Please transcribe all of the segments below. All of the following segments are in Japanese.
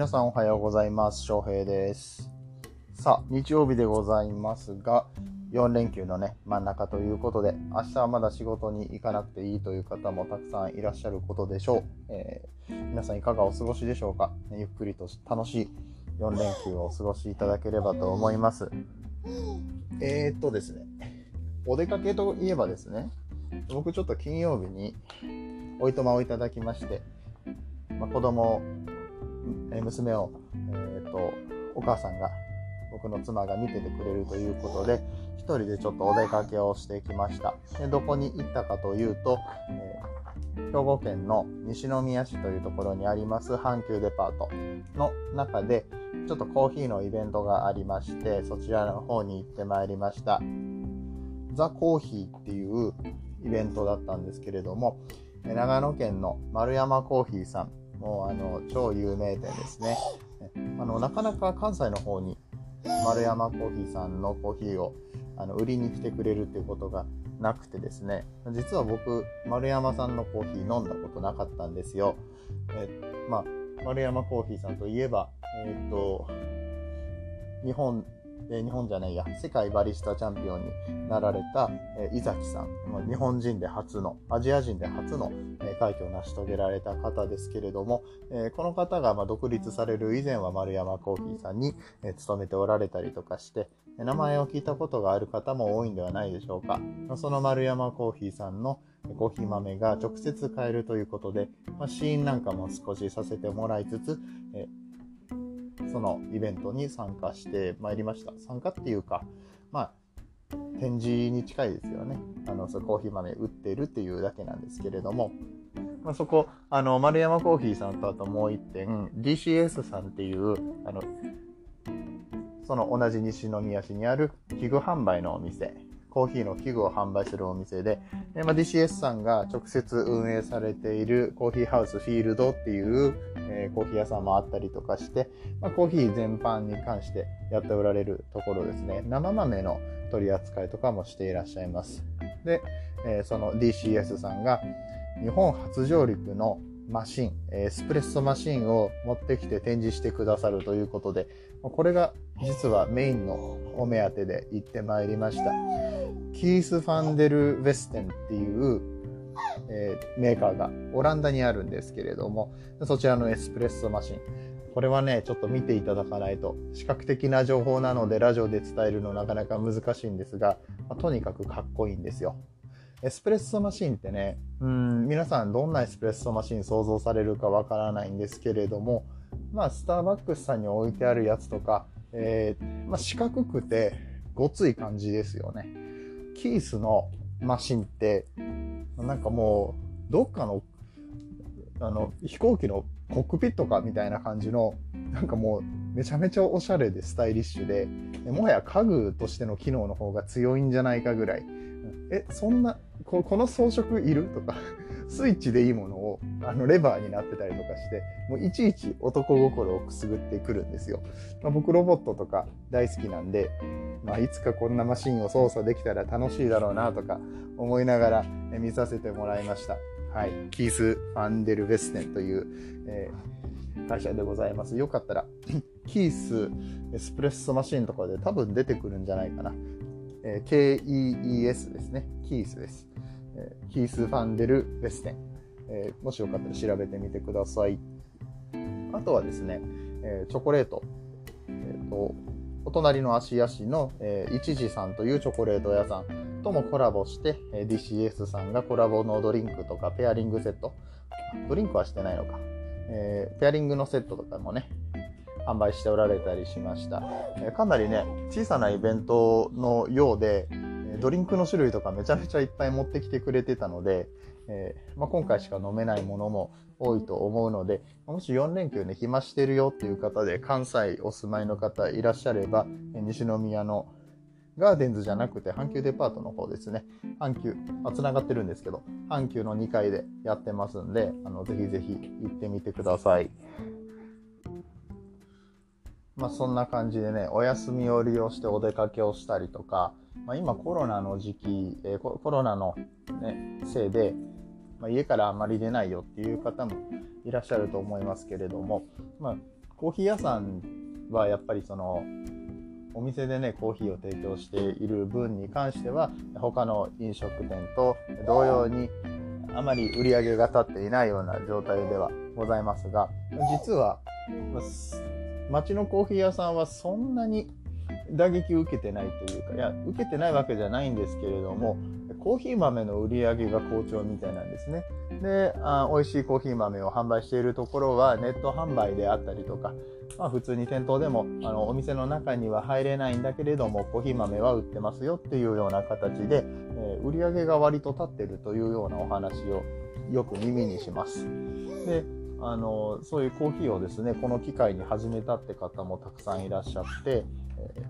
皆さんおはようございます。翔平です。さあ、日曜日でございますが、4連休のね、真ん中ということで、明日はまだ仕事に行かなくていいという方もたくさんいらっしゃることでしょう。えー皆さんいかがお過ごしでしょうか、ねゆっくりと楽しい4連休をお過ごしいただければと思います。えー、っとですね、お出かけといえばですね、僕ちょっと金曜日においとまをいただきまして、まあ、子供えー娘を、えー、とお母さんが僕の妻が見ててくれるということで一人でちょっとお出かけをしてきました。でどこに行ったかというと、えー兵庫県の西宮市というところにあります阪急デパートの中でちょっとコーヒーのイベントがありましてそちらの方に行ってまいりました。ザ・コーヒーっていうイベントだったんですけれども長野県の丸山コーヒーさんもうあの超有名店ですね。あのなかなか関西の方に丸山コーヒーさんのコーヒーをあの売りに来てくれるっていうことがなくてですね実は僕丸山さんのコーヒー飲んだことなかったんですよ。えまあ、丸山コーヒーさんといえば、えっと日本え日本じゃないや世界バリスタチャンピオンになられた、え井崎さん、日本人で初のアジア人で初の、え快挙を成し遂げられた方ですけれども、えこの方がま独立される以前は丸山コーヒーさんに、え勤めておられたりとかして名前を聞いたことがある方も多いんではないでしょうか。その丸山コーヒーさんのコーヒー豆が直接買えるということで、まあ、試飲なんかも少しさせてもらいつつ、えそのイベントに参加してまいりました。参加っていうか、まあ、展示に近いですよね。あの、そコーヒー豆売ってるっていうだけなんですけれども、まあ、そこ、あの、丸山コーヒーさんとあともう一点、DCS さんっていう、あの、その同じ西宮市にある器具販売のお店、コーヒーの器具を販売するお店で、でまあ、DCS さんが直接運営されているコーヒーハウスフィールドっていう、えーコーヒー屋さんもあったりとかして、まあ、コーヒー全般に関してやっておられるところですね。生豆の取り扱いとかもしていらっしゃいます。で、えーその DCS さんが日本初上陸のマシン、エスプレッソマシンを持ってきて展示してくださるということで、これが実はメインのお目当てで行ってまいりました。キース・ファンデル・ウェステンっていう、えーメーカーがオランダにあるんですけれども、そちらのエスプレッソマシン。これはね、ちょっと見ていただかないと、視覚的な情報なのでラジオで伝えるのなかなか難しいんですが、まあとにかくかっこいいんですよ。エスプレッソマシンってね、うん、皆さんどんなエスプレッソマシン想像されるかわからないんですけれども、まあ、スターバックスさんに置いてあるやつとか、えーまあ、四角くてごつい感じですよね。キースのマシンって、なんかもう、どっかの、あの、飛行機のコックピットかみたいな感じの、なんかもう、めちゃめちゃおしゃれでスタイリッシュで、もはや家具としての機能の方が強いんじゃないかぐらい。え、そんな、この装飾いる？とか、スイッチでいいものをあのレバーになってたりとかして、もういちいち男心をくすぐってくるんですよ。まあ、僕ロボットとか大好きなんで、まあ、いつかこんなマシンを操作できたら楽しいだろうなとか思いながら見させてもらいました。はい。キース・ファンデル・ベステンという、えー会社でございます。よかったら、キースエスプレッソマシンとかで多分出てくるんじゃないかな。えー KEES ですね。キースです。えーキース・ファンデル・ベステン。えーもしよかったら調べてみてください。あとはですね、えーチョコレート。えーとお隣の芦屋市の、えー、一時さんというチョコレート屋さんともコラボして、えー DCS さんがコラボのドリンクとかペアリングセット、ドリンクはしてないのか、えーペアリングのセットとかもね、販売しておられたりしました。えかなりね、小さなイベントのようで、ドリンクの種類とかめちゃめちゃいっぱい持ってきてくれてたので、えーまあ、今回しか飲めないものも多いと思うので、もし4連休ね、暇してるよっていう方で、関西お住まいの方いらっしゃれば、西宮のガーデンズじゃなくて阪急デパートの方ですね。阪急、まあ、繋がってるんですけど、阪急の2階でやってますんで、あの、ぜひぜひ行ってみてください。まあそんな感じでね、お休みを利用してお出かけをしたりとか、まあ、今コロナの時期、えーコロナの、ね、せいで、まあ、家からあまり出ないよっていう方もいらっしゃると思いますけれども、まあ、コーヒー屋さんはやっぱりそのお店でねコーヒーを提供している分に関しては他の飲食店と同様にあまり売り上げが立っていないような状態ではございますが実は町のコーヒー屋さんはそんなに打撃を受けてないというかいや受けてないわけじゃないんですけれどもコーヒー豆の売り上げが好調みたいなんですねであ美味しいコーヒー豆を販売しているところはネット販売であったりとかまあ、普通に店頭でもあのお店の中には入れないんだけれどもコーヒー豆は売ってますよっていうような形で、えー、売り上げが割と立ってるというようなお話をよく耳にします。であのそういうコーヒーをですねこの機会に始めたって方もたくさんいらっしゃって、えー、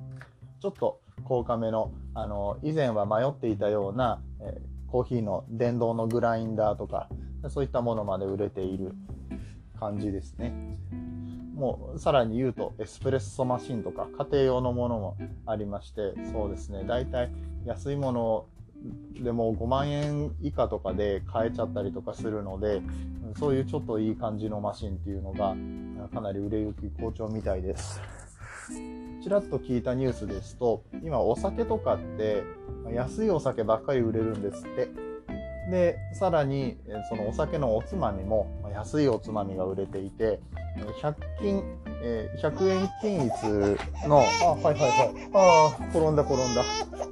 ちょっと高価めのあの以前は迷っていたような、えー、コーヒーの電動のグラインダーとかそういったものまで売れている感じですね。もうさらに言うとエスプレッソマシンとか家庭用のものもありましてそうですね大体安いものをでも5万円以下とかで買えちゃったりとかするのでそういうちょっといい感じのマシンっていうのがかなり売れ行き好調みたいです。ちらっと聞いたニュースですと今お酒とかって安いお酒ばっかり売れるんですって。でさらにそのお酒のおつまみも安いおつまみが売れていて100均、えー、100円均一の、あ、はいはいはい。ああ、転んだ転んだ。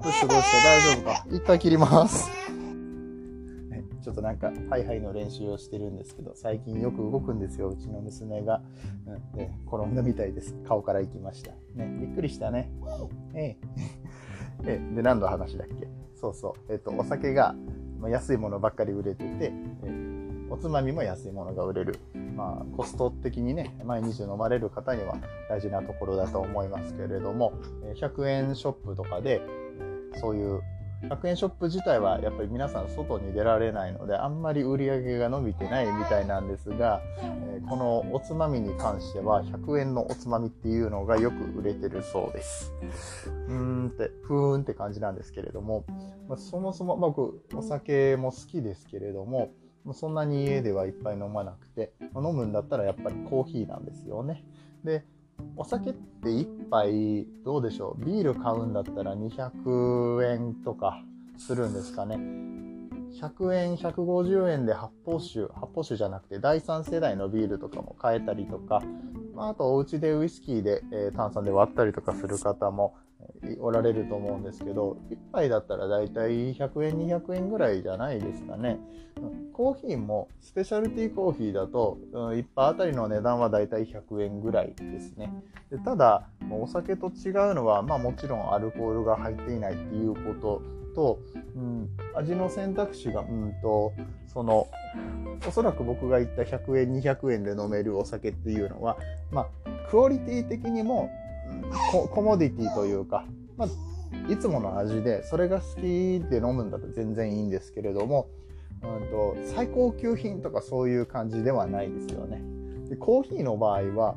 どうしたどうした？大丈夫か？一回切ります。ね、ちょっとなんか、ハイハイの練習をしてるんですけど、最近よく動くんですよ、うちの娘が。うん、で転んだみたいです。顔から行きました。ね、びっくりしたね。ええ。えで、何の話だっけ？そうそう。えっ、と、お酒が安いものばっかり売れてて、えおつまみも安いものが売れる。まあ、コスト的にね、毎日飲まれる方には大事なところだと思いますけれども、100円ショップとかで、そういう100円ショップ自体はやっぱり皆さん外に出られないのであんまり売り上げが伸びてないみたいなんですが、えこのおつまみに関しては100円のおつまみっていうのがよく売れてるそうです。うーんって、ふーんって感じなんですけれども、ま、そもそも僕お酒も好きですけれども、そんなに家ではいっぱい飲まなくて、飲むんだったらやっぱりコーヒーなんですよね。で、お酒って1杯どうでしょう？ビール買うんだったら200円とかするんですかね。100円、150円で発泡酒、発泡酒じゃなくて第3世代のビールとかも買えたりとか、まあとお家でウイスキーで、えー、炭酸で割ったりとかする方もおられると思うんですけど1杯だったらだいたい100円200円ぐらいじゃないですかね。コーヒーもスペシャルティーコーヒーだと1杯あたりの値段はだいたい100円ぐらいですね。でただお酒と違うのは、まあ、もちろんアルコールが入っていないっていうことと、うん、味の選択肢が、うんと、その、おそらく僕が言った100円、200円で飲めるお酒っていうのは、まあ、クオリティ的にもココモディティというか、まあ、いつもの味でそれが好きで飲むんだと全然いいんですけれども、うんと、最高級品とかそういう感じではないですよね。でコーヒーの場合は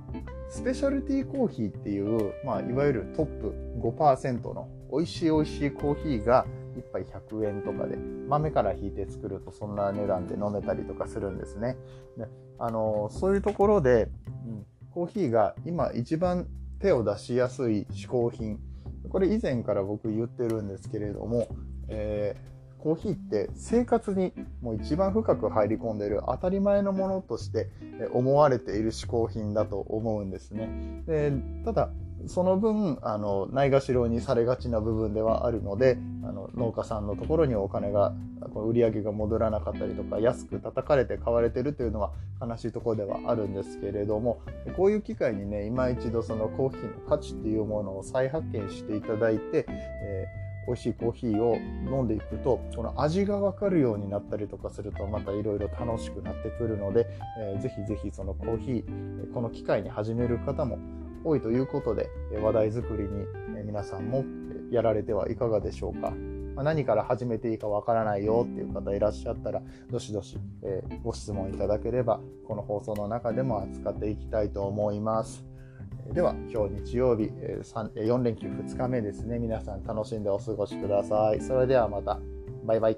スペシャルティーコーヒーっていう、まあ、いわゆるトップ5%の美味しい美味しいコーヒーが1杯100円とかで豆から引いて作るとそんな値段で飲めたりとかするんですね。であのそういうところで、うん、コーヒーが今一番手を出しやすい嗜好品これ以前から僕言ってるんですけれども、えー、コーヒーって生活にもう一番深く入り込んでいる当たり前のものとして思われている嗜好品だと思うんですね。でただその分あのないがしろにされがちな部分ではあるのであの農家さんのところにお金が売り上げが戻らなかったりとか安く叩かれて買われてるというのは悲しいところではあるんですけれどもこういう機会にね今一度そのコーヒーの価値っていうものを再発見していただいて、えー美味しいコーヒーを飲んでいくとこの味が分かるようになったりとかするとまたいろいろ楽しくなってくるので、えー、ぜひぜひそのコーヒーこの機会に始める方も多いということで話題作りに皆さんもやられてはいかがでしょうか。何から始めていいかわからないよっていう方いらっしゃったら、どしどし、えご質問いただければ、この放送の中でも扱っていきたいと思います。では、今日日曜日、4連休2日目ですね。皆さん楽しんでお過ごしください。それではまた。バイバイ。